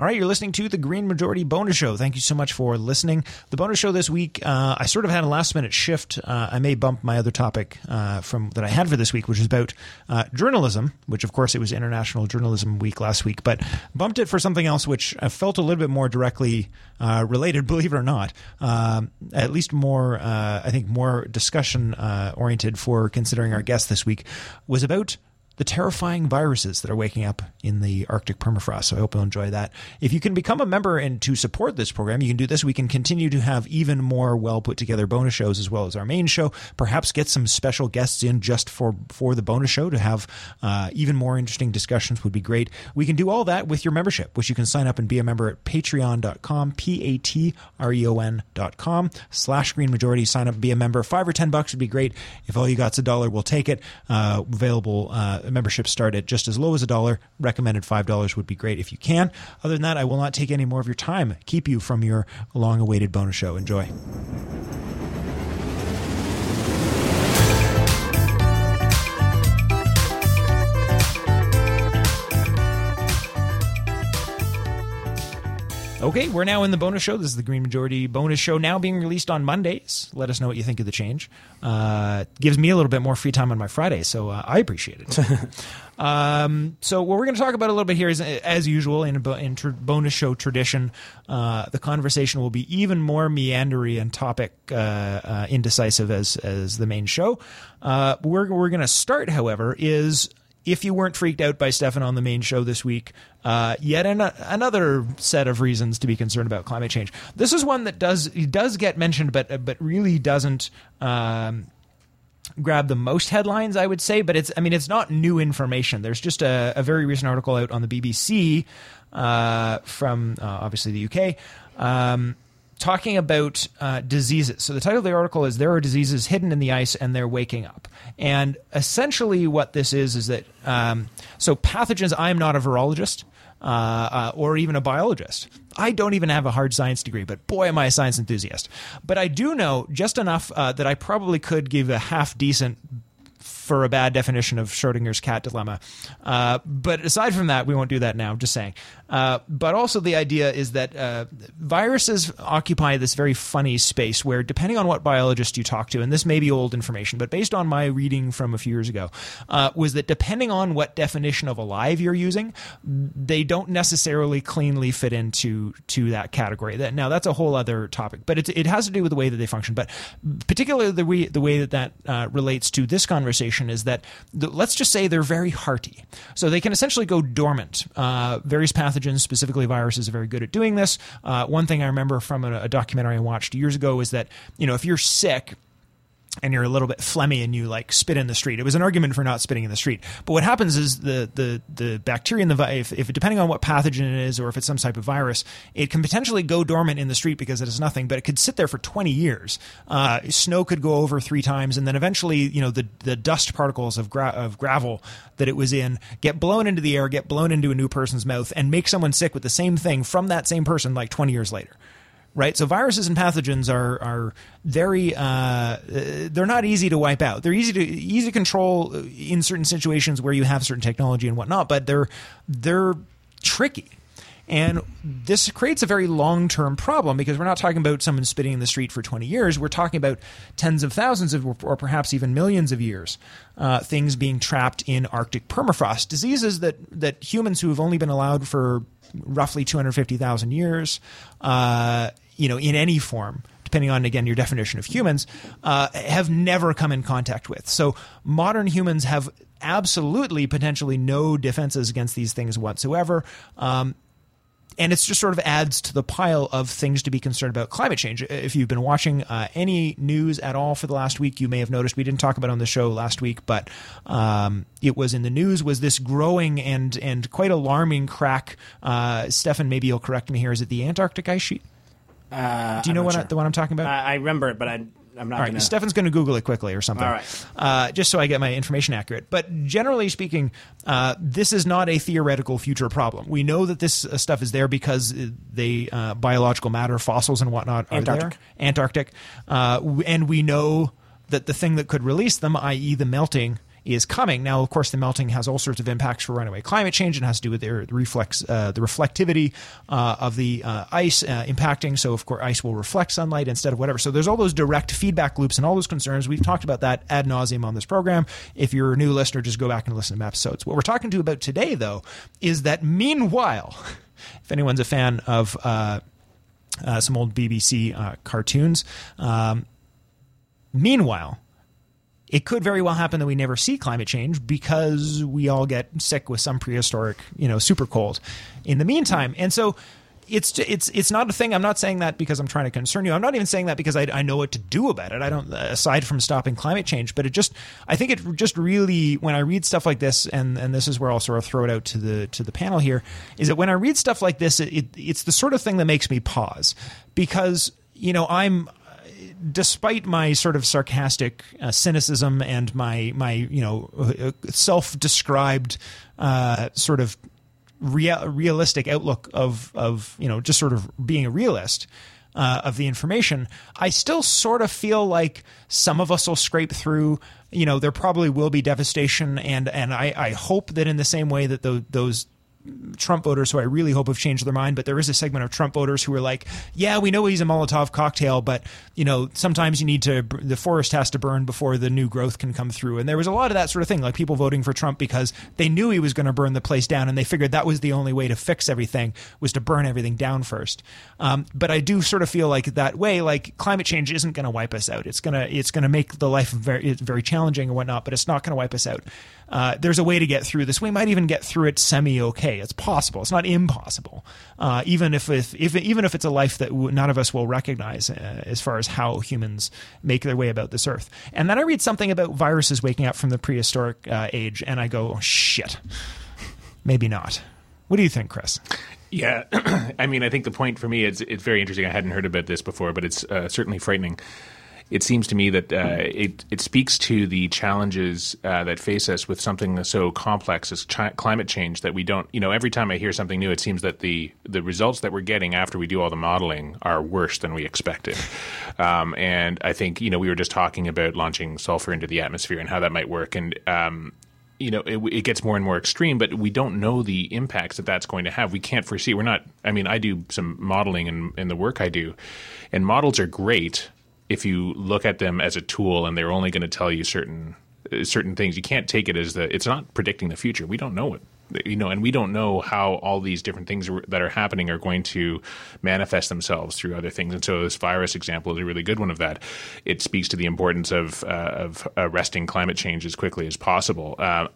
All right, you're listening to the Green Majority Bonus Show. Thank you so much for listening. The bonus show this week, uh, I sort of had a last minute shift. Uh, I may bump my other topic uh, from that I had for this week, which is about uh, journalism, which of course it was International Journalism Week last week, but bumped it for something else, which I felt a little bit more directly uh, related, believe it or not. Um, at least more, uh, I think, more discussion oriented for considering our guest this week was about the terrifying viruses that are waking up in the Arctic permafrost. So I hope you'll enjoy that. If you can become a member and to support this program, you can do this. We can continue to have even more well put together bonus shows as well as our main show. Perhaps get some special guests in just for for the bonus show to have uh, even more interesting discussions would be great. We can do all that with your membership, which you can sign up and be a member at patreon.com, P-A-T-R-E-O-N dot com slash green majority. Sign up, be a member. Five or ten bucks would be great. If all you got's a dollar, we'll take it. Uh, available uh, memberships start at just as low as a dollar. Recommended $5 would be great if you can. Other than that, I will not take any more of your time, keep you from your long awaited bonus show. Enjoy. Okay, we're now in the bonus show. This is the Green Majority bonus show now being released on Mondays. Let us know what you think of the change. Uh, gives me a little bit more free time on my Friday, so uh, I appreciate it. um, so, what we're going to talk about a little bit here is, as usual, in, in tr- bonus show tradition, uh, the conversation will be even more meandery and topic uh, uh, indecisive as as the main show. Uh, we're we're going to start, however, is if you weren't freaked out by Stefan on the main show this week, uh, yet an- another set of reasons to be concerned about climate change. This is one that does does get mentioned, but but really doesn't. Um, grab the most headlines, I would say, but it's I mean it's not new information. There's just a, a very recent article out on the BBC uh, from uh, obviously the UK. Um, talking about uh, diseases. So the title of the article is "There are diseases hidden in the ice and they're waking up." And essentially, what this is is that um, so pathogens. I am not a virologist. Uh, uh, or even a biologist. I don't even have a hard science degree, but boy, am I a science enthusiast. But I do know just enough uh, that I probably could give a half decent for a bad definition of Schrodinger's cat dilemma. Uh, but aside from that, we won't do that now. Just saying. Uh, but also, the idea is that uh, viruses occupy this very funny space where, depending on what biologist you talk to, and this may be old information, but based on my reading from a few years ago, uh, was that depending on what definition of alive you're using, they don't necessarily cleanly fit into to that category. That now that's a whole other topic, but it, it has to do with the way that they function. But particularly the way the way that that uh, relates to this conversation is that the, let's just say they're very hearty, so they can essentially go dormant. Uh, various pathogens pathogens, specifically viruses, are very good at doing this. Uh, one thing I remember from a, a documentary I watched years ago is that you know if you're sick and you're a little bit phlegmy and you like spit in the street. It was an argument for not spitting in the street. But what happens is the the the bacteria in the if, if depending on what pathogen it is or if it's some type of virus, it can potentially go dormant in the street because it is nothing, but it could sit there for 20 years. Uh, snow could go over three times, and then eventually, you know, the the dust particles of gra- of gravel that it was in get blown into the air, get blown into a new person's mouth, and make someone sick with the same thing from that same person like 20 years later right? So viruses and pathogens are are very uh, they're not easy to wipe out. They're easy to easy to control in certain situations where you have certain technology and whatnot, but they're they're tricky. And this creates a very long term problem because we're not talking about someone spitting in the street for 20 years. We're talking about tens of thousands of, or perhaps even millions of years, uh, things being trapped in Arctic permafrost. Diseases that, that humans who have only been allowed for roughly 250,000 years, uh, you know, in any form, depending on again your definition of humans, uh, have never come in contact with. So modern humans have absolutely potentially no defenses against these things whatsoever. Um, and it's just sort of adds to the pile of things to be concerned about climate change. If you've been watching uh, any news at all for the last week, you may have noticed we didn't talk about on the show last week, but um, it was in the news was this growing and and quite alarming crack. Uh, Stefan, maybe you'll correct me here. Is it the Antarctic ice sheet? Uh, Do you know what sure. I, the one I'm talking about? I, I remember it, but I, I'm not All right, going to. Stefan's going to Google it quickly or something. All right. Uh, just so I get my information accurate. But generally speaking, uh, this is not a theoretical future problem. We know that this uh, stuff is there because the uh, biological matter, fossils and whatnot are Antarctic. there. Antarctic. Uh, w- and we know that the thing that could release them, i.e., the melting, is coming. Now, of course, the melting has all sorts of impacts for runaway climate change and has to do with the reflex, uh, the reflectivity uh, of the uh, ice uh, impacting. So, of course, ice will reflect sunlight instead of whatever. So, there's all those direct feedback loops and all those concerns. We've talked about that ad nauseum on this program. If you're a new listener, just go back and listen to episodes. What we're talking to about today, though, is that meanwhile, if anyone's a fan of uh, uh, some old BBC cartoons, um, meanwhile, it could very well happen that we never see climate change because we all get sick with some prehistoric, you know, super cold in the meantime. And so it's it's it's not a thing. I'm not saying that because I'm trying to concern you. I'm not even saying that because I, I know what to do about it. I don't aside from stopping climate change. But it just I think it just really when I read stuff like this, and and this is where I'll sort of throw it out to the to the panel here, is that when I read stuff like this, it, it it's the sort of thing that makes me pause because you know I'm despite my sort of sarcastic uh, cynicism and my my you know self-described uh, sort of real, realistic outlook of of you know just sort of being a realist. Uh, of the information, I still sort of feel like some of us will scrape through. You know, there probably will be devastation, and and I, I hope that in the same way that the, those Trump voters who I really hope have changed their mind, but there is a segment of Trump voters who are like, yeah, we know he's a Molotov cocktail, but you know, sometimes you need to the forest has to burn before the new growth can come through. And there was a lot of that sort of thing, like people voting for Trump because they knew he was going to burn the place down, and they figured that was the only way to fix everything was to burn everything down first. Um, but I do sort of feel like that way, like climate change isn't going to wipe us out. It's gonna it's gonna make the life very very challenging and whatnot, but it's not going to wipe us out. Uh, there's a way to get through this. We might even get through it semi okay. It's possible. It's not impossible. Uh, even if, if, if even if it's a life that none of us will recognize uh, as far as how humans make their way about this earth. And then I read something about viruses waking up from the prehistoric uh, age, and I go, oh, shit, maybe not. What do you think, Chris? Yeah, I mean, I think the point for me is it's very interesting. I hadn't heard about this before, but it's uh, certainly frightening it seems to me that uh, it it speaks to the challenges uh, that face us with something that's so complex as ch- climate change that we don't. You know, every time I hear something new, it seems that the the results that we're getting after we do all the modeling are worse than we expected. Um, and I think you know we were just talking about launching sulfur into the atmosphere and how that might work, and um, you know, it, it, gets more and more extreme, but we don't know the impacts that that's going to have. We can't foresee. We're not. I mean, I do some modeling in, in the work I do, and models are great if you look at them as a tool and they're only going to tell you certain uh, certain things, you can't take it as the. It's not predicting the future. We don't know it you know, and we don't know how all these different things that are happening are going to manifest themselves through other things. And so, this virus example is a really good one of that. It speaks to the importance of uh, of arresting climate change as quickly as possible. Uh,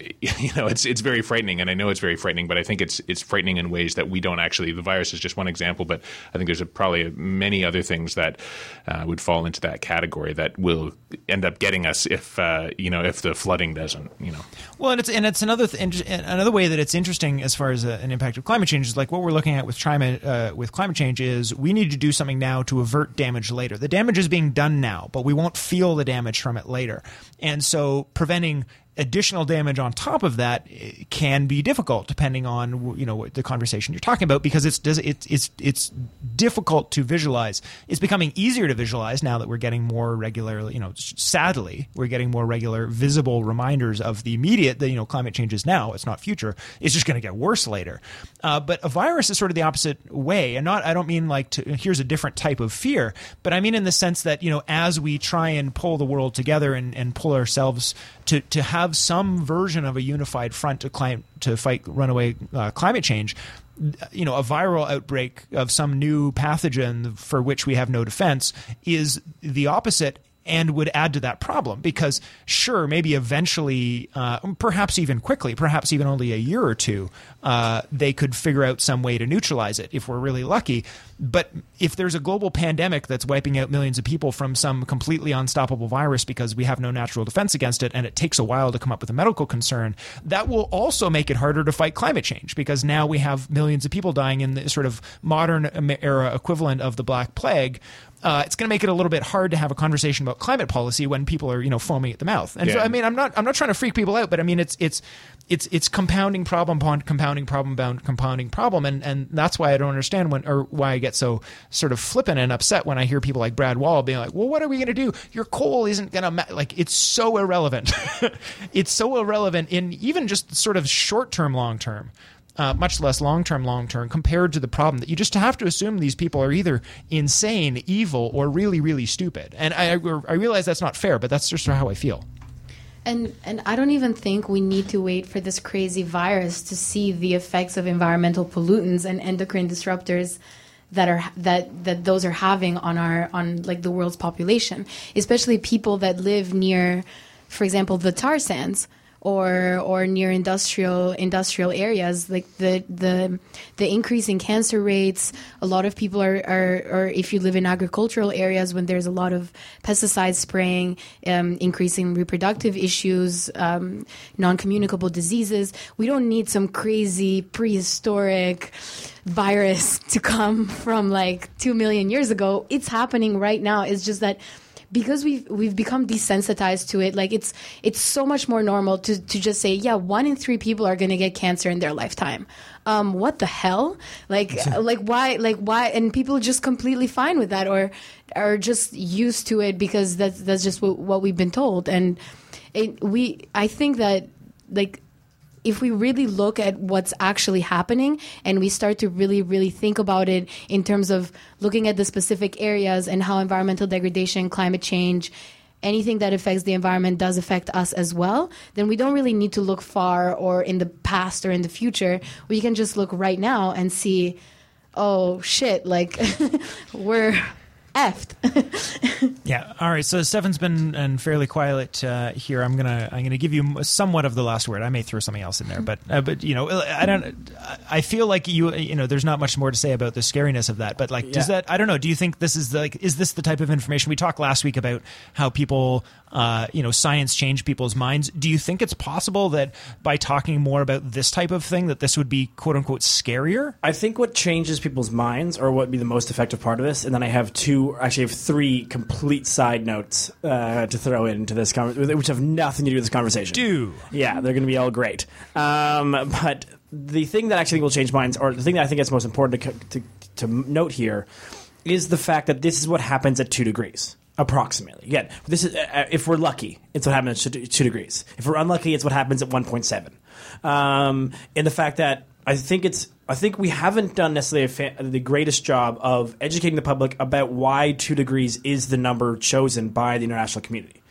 you know, it's it's very frightening, and I know it's very frightening, but I think it's it's frightening in ways that we don't actually. The virus is just one example, but I think there's a, probably many other things that uh, would fall into that category that will end up getting us if uh, you know if the flooding doesn't. You know. Well, and it's and it's another th- another way that it's interesting as far as a, uh, an impact of climate change is like what we're looking at with climate uh, with climate change is we need to do something now to avert damage later. The damage is being done now, but we won't feel the damage from it later, and so preventing additional damage on top of that can be difficult depending on you know the conversation you're talking about because it's it's it's it's difficult to visualize. It's becoming easier to visualize now that we're getting more regular. You know, sadly, we're getting more regular visible reminders of the immediate. The, you know, climate change is now. It's not future. It's just going to get worse later. Uh, but a virus is sort of the opposite way, and not. I don't mean like to, here's a different type of fear, but I mean in the sense that you know as we try and pull the world together and, and pull ourselves to to have some version of a unified front to climate to fight runaway uh, climate change you know a viral outbreak of some new pathogen for which we have no defense is the opposite and would add to that problem because sure maybe eventually uh, perhaps even quickly perhaps even only a year or two uh, they could figure out some way to neutralize it if we're really lucky. But if there's a global pandemic that's wiping out millions of people from some completely unstoppable virus because we have no natural defense against it and it takes a while to come up with a medical concern that will also make it harder to fight climate change because now we have millions of people dying in the sort of modern era equivalent of the black plague uh, it's going to make it a little bit hard to have a conversation about climate policy when people are you know foaming at the mouth. And so I mean, I'm not I'm not trying to freak people out, but I mean it's it's it's it's compounding problem upon compounding problem bound compounding problem, and and that's why I don't understand when or why I get so sort of flippant and upset when I hear people like Brad Wall being like, well, what are we going to do? Your coal isn't going to ma-. like it's so irrelevant. it's so irrelevant in even just sort of short term, long term uh, much less long term, long term, compared to the problem that you just have to assume these people are either insane, evil, or really, really stupid. And I, I realize that's not fair, but that's just how I feel. And and I don't even think we need to wait for this crazy virus to see the effects of environmental pollutants and endocrine disruptors that are that that those are having on our on like the world's population, especially people that live near, for example, the tar sands or or near industrial industrial areas like the the the increase in cancer rates. A lot of people are are or if you live in agricultural areas when there's a lot of pesticide spraying um, increasing reproductive issues um, non-communicable diseases we don't need some crazy prehistoric virus to come from like 2 million years ago. It's happening right now. It's just that because we've we've become desensitized to it like it's it's so much more normal to to just say yeah one in three people are going to get cancer in their lifetime. Um what the hell? Like like why like why and people are just completely fine with that or are just used to it because that's that's just what, what we've been told. And it, we i think that like if we really look at what's actually happening and we start to really, really think about it in terms of looking at the specific areas and how environmental degradation, climate change, anything that affects the environment does affect us as well, then we don't really need to look far or in the past or in the future. We can just look right now and see, oh shit, like we're effed. Yeah. All right. So Stefan's been and fairly quiet uh, here. I'm gonna I'm gonna give you somewhat of the last word. I may throw something else in there, but uh, but you know I don't. I feel like you you know there's not much more to say about the scariness of that. But like, does that I don't know. Do you think this is the, like is this the type of information we talked last week about how people uh, you know science change people's minds? Do you think it's possible that by talking more about this type of thing that this would be quote unquote scarier? I think what changes people's minds, or what would be the most effective part of this, and then I have two, actually, I have three complete side notes uh, to throw into this conversation, which have nothing to do with this conversation. Do Yeah, they're going to be all great. Um, but the thing that I actually think will change minds, or the thing that I think is most important to, to, to note here, is the fact that this is what happens at two degrees. Approximately. Again, this is uh, if we're lucky, it's what happens at two, degrees. If we're unlucky, it's what happens at one point seven. Um, and the fact that I think it's I think we haven't done necessarily fa- the greatest job of educating the public about why two degrees is the number chosen by the international community.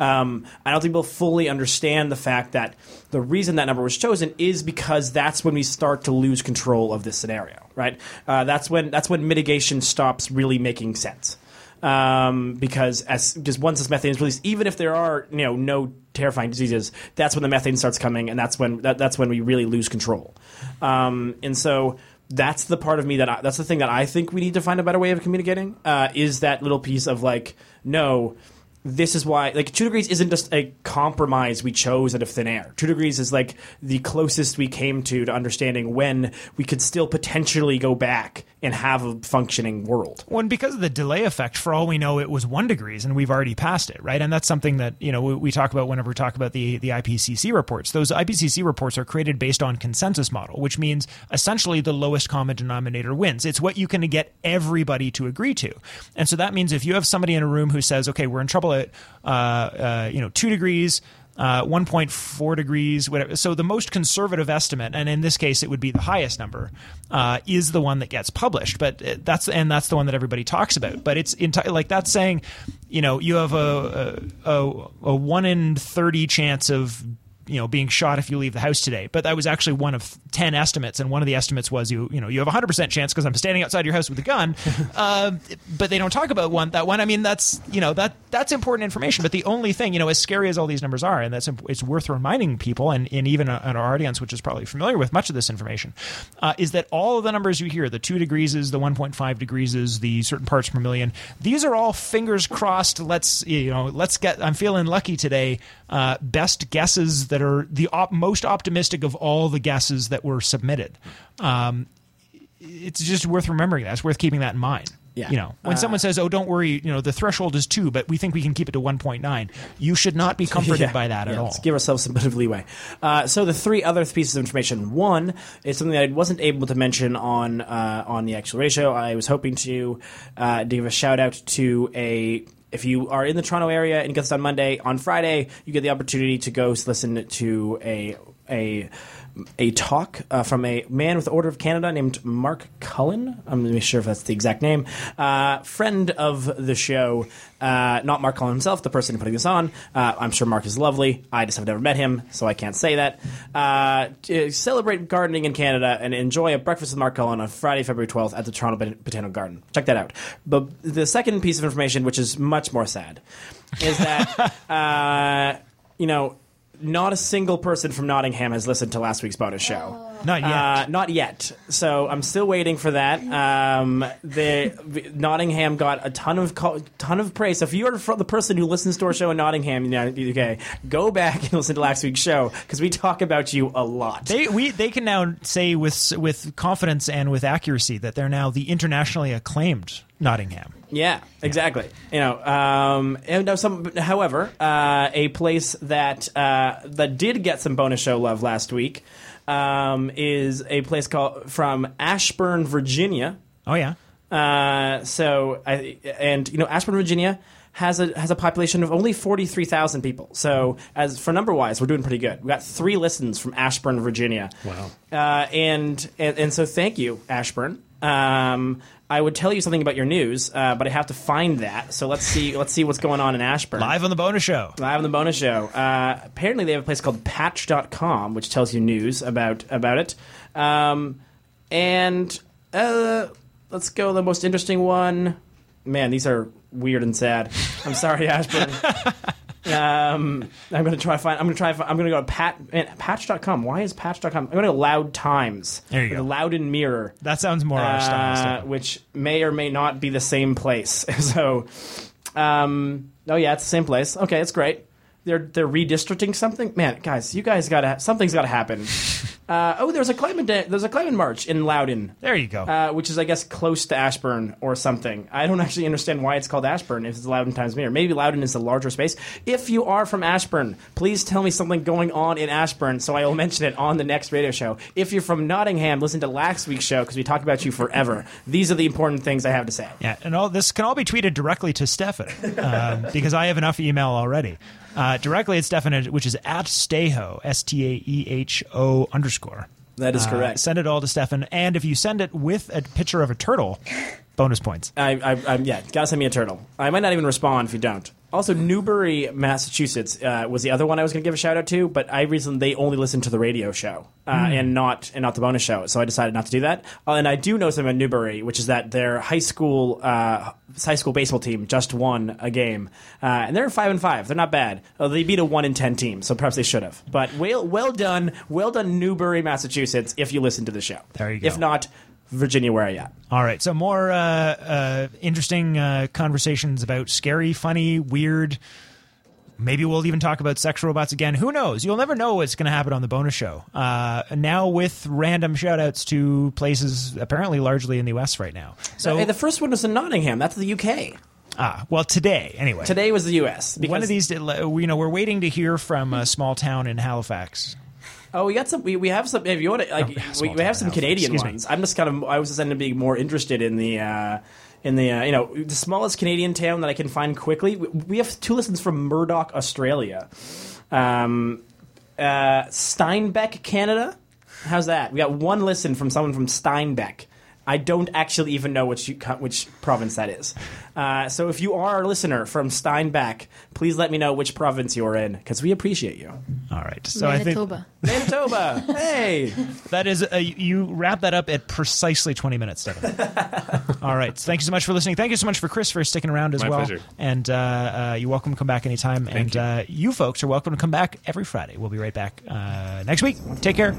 Um, I don't think people fully understand the fact that the reason that number was chosen is because that's when we start to lose control of this scenario, right? Uh, that's when that's when mitigation stops really making sense. Um, because as just once this methane is released, even if there are you know no terrifying diseases, that's when the methane starts coming, and that's when that, that's when we really lose control. Um, and so that's the part of me that I, that's the thing that I think we need to find a better way of communicating. Uh, is that little piece of like no this is why like two degrees isn't just a compromise we chose out of thin air two degrees is like the closest we came to to understanding when we could still potentially go back and have a functioning world Well, and because of the delay effect, for all we know, it was one degrees, and we've already passed it, right? And that's something that you know we, we talk about whenever we talk about the the IPCC reports. Those IPCC reports are created based on consensus model, which means essentially the lowest common denominator wins. It's what you can get everybody to agree to, and so that means if you have somebody in a room who says, "Okay, we're in trouble at uh, uh, you know two degrees." uh, 1.4 degrees, whatever. So the most conservative estimate, and in this case it would be the highest number, uh, is the one that gets published. But uh, that's and that's the one that everybody talks about. But it's enti- like that's saying, you know, you have a a, a, a one in thirty chance of you know being shot if you leave the house today. But that was actually one of 10 estimates and one of the estimates was you you know you have a 100% chance because i'm standing outside your house with a gun. Uh, but they don't talk about one that one. I mean that's you know that that's important information. But the only thing you know as scary as all these numbers are and that's it's worth reminding people and, and even our audience which is probably familiar with much of this information uh, is that all of the numbers you hear the 2 degrees is the 1.5 degrees is the certain parts per million these are all fingers crossed let's you know let's get i'm feeling lucky today uh, best guesses that are the op- most optimistic of all the guesses that were submitted. Um, it's just worth remembering that. It's worth keeping that in mind. Yeah. You know, when Uh, someone says, "Oh, don't worry," you know, the threshold is two, but we think we can keep it to one point nine. You should not be comforted Yeah. by that at all. Let's give ourselves a bit of leeway. Uh, so the three other pieces of information. One is something that I wasn't able to mention on uh, on the actual ratio. I was hoping to uh, give a shout out to a. If you are in the Toronto area and get this on Monday, on Friday you get the opportunity to go listen to a a a talk uh, from a man with the Order of Canada named Mark Cullen. I'm not sure if that's the exact name. Uh, friend of the show, uh, not Mark Cullen himself, the person putting this on. Uh, I'm sure Mark is lovely. I just have never met him, so I can't say that. Uh, to celebrate gardening in Canada and enjoy a breakfast with Mark Cullen on Friday, February 12th at the Toronto Bot- Botanical Garden. Check that out. But the second piece of information, which is much more sad, is that, uh, you know, not a single person from Nottingham has listened to last week's bonus show. Not yet. Uh, not yet. So I'm still waiting for that. Um, the Nottingham got a ton of co- ton of praise. So if you are fro- the person who listens to our show in Nottingham, you know, okay, go back and listen to last week's show because we talk about you a lot. They we they can now say with with confidence and with accuracy that they're now the internationally acclaimed Nottingham. Yeah, exactly. You know, um, and now some. However, uh, a place that uh, that did get some bonus show love last week um, is a place called from Ashburn, Virginia. Oh yeah. Uh, so, I, and you know, Ashburn, Virginia has a has a population of only forty three thousand people. So, as for number wise, we're doing pretty good. We got three listens from Ashburn, Virginia. Wow. Uh, and, and and so, thank you, Ashburn. Um, I would tell you something about your news, uh, but I have to find that. So let's see. Let's see what's going on in Ashburn. Live on the bonus show. Live on the bonus show. Uh, apparently, they have a place called Patch.com, which tells you news about about it. Um, and uh, let's go the most interesting one. Man, these are weird and sad. I'm sorry, Ashburn. Um, I'm gonna try find. I'm gonna try. I'm gonna go to pat Patch.com. Why is Patch.com? I'm gonna go Loud Times. There you The go. Loudoun Mirror That sounds more our style. uh, which may or may not be the same place. so, um, oh yeah, it's the same place. Okay, it's great. They're they're redistricting something. Man, guys, you guys got to something's got to happen. Uh, oh, there's a climate day, there's a climate march in Loudoun. There you go. Uh, which is, I guess, close to Ashburn or something. I don't actually understand why it's called Ashburn if it's Loudoun times Mirror. Maybe Loudoun is a larger space. If you are from Ashburn, please tell me something going on in Ashburn so I will mention it on the next radio show. If you're from Nottingham, listen to last week's show because we talk about you forever. These are the important things I have to say. Yeah, and all this can all be tweeted directly to Stefan um, because I have enough email already. Uh, directly at Stefan, which is at Staho, S T A E H O underscore. That is Uh, correct. send it all to Stefan, and if you send it with a picture of a turtle, bonus points. I, I, I, yeah, gotta send me a turtle. I might not even respond if you don't. Also, Newbury, Massachusetts uh, was the other one I was going to give a shout out to, but I recently they only listened to the radio show uh, and not and not the bonus show, so I decided not to do that. Uh, and I do know something about Newbury, which is that their high school uh, high school baseball team just won a game, uh, and they're five and five. They're not bad. Uh, they beat a one in ten team, so perhaps they should have. But well, well done, well done, Newbury, Massachusetts. If you listen to the show, There you go. If not, Virginia, where are you at? All right, so more uh, uh, interesting uh, conversations about scary, funny, weird. Maybe we'll even talk about sex robots again. Who knows? You'll never know what's going to happen on the bonus show. Uh, now with random shout outs to places apparently largely in the West right now. So, Hey, the first one was in Nottingham. That's the UK. ah, well, today, anyway. Today was the US. One of these, you know, we're waiting to hear from a small town in Halifax. Oh, we got some. We, we have some. If you want to, like, Oh, we, we have some. Canadian ones. I'm just kind of. I was just ended up being more interested in the. Uh, in the uh, you know the smallest Canadian town that I can find quickly, we, we have two listens from Murdoch, Australia, um, uh, Steinbach, Canada. How's that? We got one listen from someone from Steinbach. I don't actually even know which you, which province that is. Uh, so if you are a listener from Steinbach, please let me know which province you're in because we appreciate you. All right. So I think Manitoba. Manitoba, hey. that is, uh, you wrap that up at precisely 20 minutes, Stephen. All right. Thank you so much for listening. Thank you so much for Chris for sticking around as My well. pleasure. And uh, uh, you're welcome to come back anytime. and you. Uh, you folks are welcome to come back every Friday. We'll be right back uh, next week. Take care.